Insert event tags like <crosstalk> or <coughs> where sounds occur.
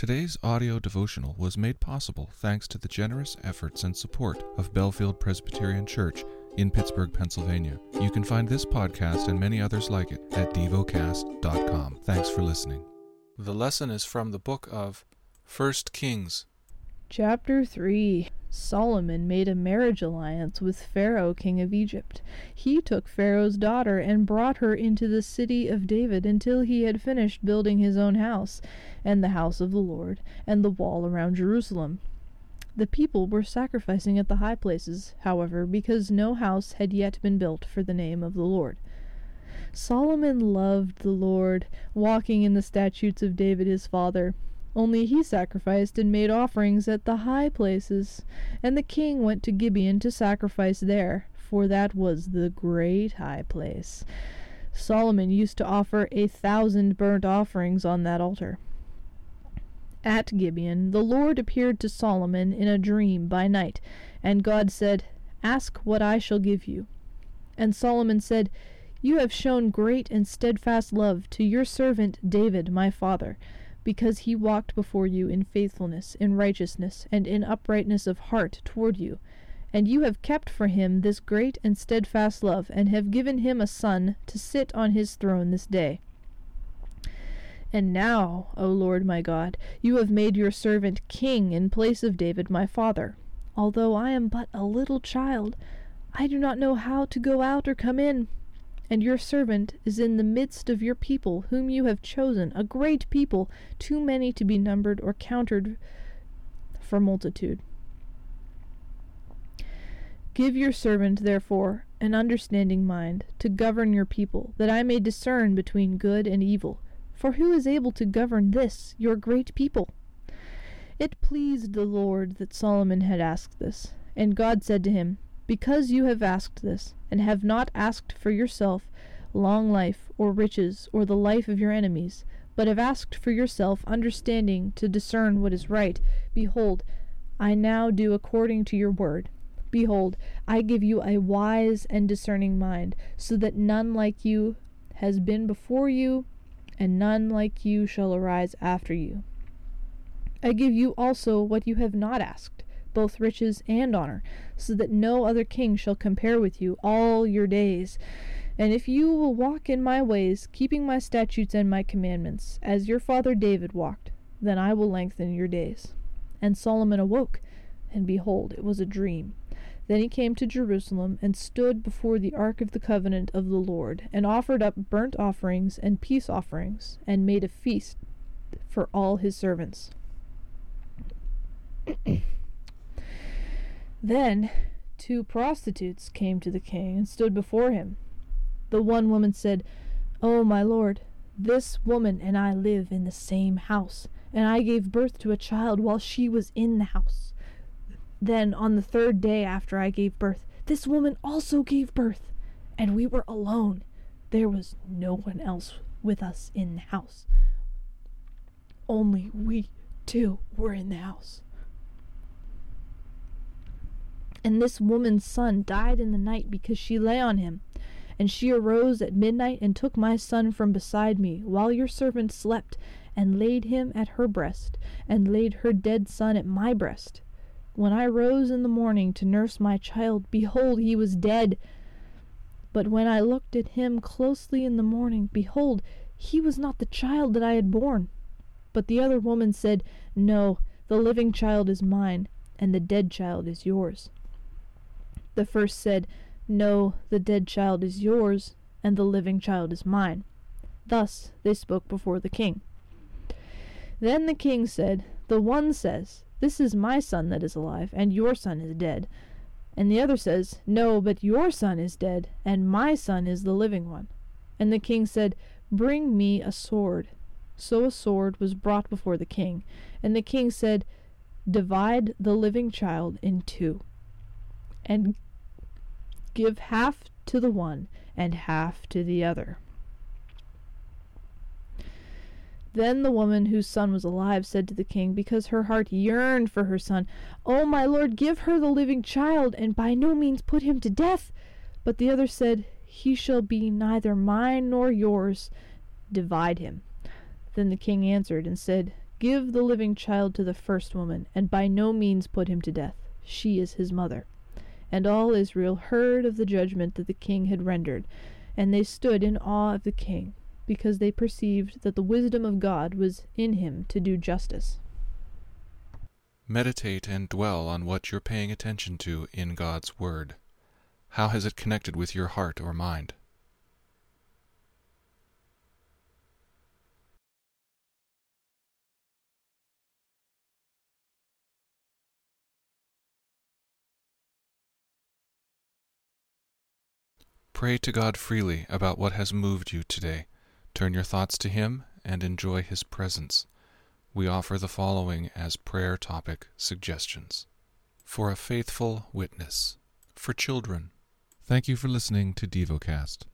Today's audio devotional was made possible thanks to the generous efforts and support of Bellefield Presbyterian Church in Pittsburgh, Pennsylvania. You can find this podcast and many others like it at devocast.com. Thanks for listening. The lesson is from the book of 1 Kings. Chapter 3 Solomon made a marriage alliance with Pharaoh, king of Egypt. He took Pharaoh's daughter and brought her into the city of David until he had finished building his own house, and the house of the Lord, and the wall around Jerusalem. The people were sacrificing at the high places, however, because no house had yet been built for the name of the Lord. Solomon loved the Lord, walking in the statutes of David his father. Only he sacrificed and made offerings at the high places, and the king went to Gibeon to sacrifice there, for that was the great high place. Solomon used to offer a thousand burnt offerings on that altar. At Gibeon, the Lord appeared to Solomon in a dream by night, and God said, Ask what I shall give you. And Solomon said, You have shown great and steadfast love to your servant David my father because he walked before you in faithfulness, in righteousness, and in uprightness of heart toward you. And you have kept for him this great and steadfast love, and have given him a son to sit on his throne this day. And now, O Lord my God, you have made your servant king in place of David my father. Although I am but a little child, I do not know how to go out or come in and your servant is in the midst of your people, whom you have chosen, a great people, too many to be numbered or counted for multitude. Give your servant, therefore, an understanding mind to govern your people, that I may discern between good and evil. For who is able to govern this, your great people? It pleased the Lord that Solomon had asked this. And God said to him, because you have asked this, and have not asked for yourself long life, or riches, or the life of your enemies, but have asked for yourself understanding to discern what is right, behold, I now do according to your word. Behold, I give you a wise and discerning mind, so that none like you has been before you, and none like you shall arise after you. I give you also what you have not asked both riches and honor, so that no other king shall compare with you all your days. And if you will walk in my ways, keeping my statutes and my commandments, as your father David walked, then I will lengthen your days. And Solomon awoke, and behold, it was a dream. Then he came to Jerusalem, and stood before the ark of the covenant of the Lord, and offered up burnt offerings and peace offerings, and made a feast for all his servants. <coughs> Then two prostitutes came to the king and stood before him. The one woman said, O oh, my lord, this woman and I live in the same house, and I gave birth to a child while she was in the house. Then, on the third day after I gave birth, this woman also gave birth, and we were alone. There was no one else with us in the house. Only we two were in the house. And this woman's son died in the night because she lay on him. And she arose at midnight and took my son from beside me, while your servant slept, and laid him at her breast, and laid her dead son at my breast. When I rose in the morning to nurse my child, behold, he was dead. But when I looked at him closely in the morning, behold, he was not the child that I had borne. But the other woman said, No, the living child is mine, and the dead child is yours. The first said, No, the dead child is yours, and the living child is mine. Thus they spoke before the king. Then the king said, The one says, This is my son that is alive, and your son is dead. And the other says, No, but your son is dead, and my son is the living one. And the king said, Bring me a sword. So a sword was brought before the king. And the king said, Divide the living child in two, and give half to the one and half to the other. Then the woman whose son was alive said to the king, because her heart yearned for her son, O my lord, give her the living child, and by no means put him to death. But the other said, He shall be neither mine nor yours. Divide him. Then the king answered and said, Give the living child to the first woman, and by no means put him to death. She is his mother. And all Israel heard of the judgment that the king had rendered, and they stood in awe of the king, because they perceived that the wisdom of God was in him to do justice. Meditate and dwell on what you're paying attention to in God's Word. How has it connected with your heart or mind? Pray to God freely about what has moved you today. Turn your thoughts to Him and enjoy His presence. We offer the following as prayer topic suggestions For a faithful witness, for children. Thank you for listening to DevoCast.